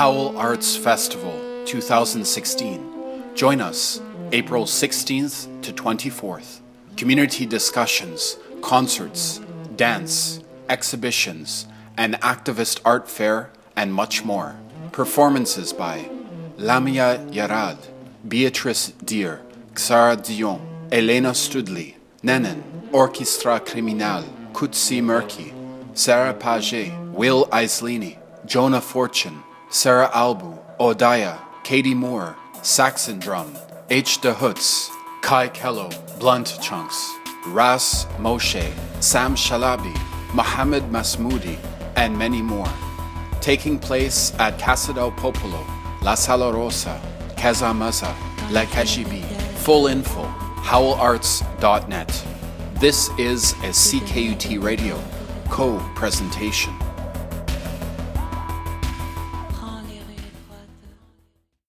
Howl Arts Festival 2016. Join us April 16th to 24th. Community discussions, concerts, dance, exhibitions, an activist art fair, and much more. Performances by Lamia Yared, Beatrice Deer, Xara Dion, Elena Stoodley, Nenen, Orchestra Criminal, Kutsi Murky, Sarah Pagé, Will Eizlini, Jonah Fortune, Sarah Albu, Odaya, Katie Moore, Saxon Drum, H. De Hutz, Kai Kello, Blunt Chunks, Ras Moshe, Sam Shalabi, Mohammed Masmoudi, and many more. Taking place at Casa del Popolo, La Sala Rosa, Casa Maza, La Cagibi. Full info, howlarts.net. This is a CKUT Radio co presentation.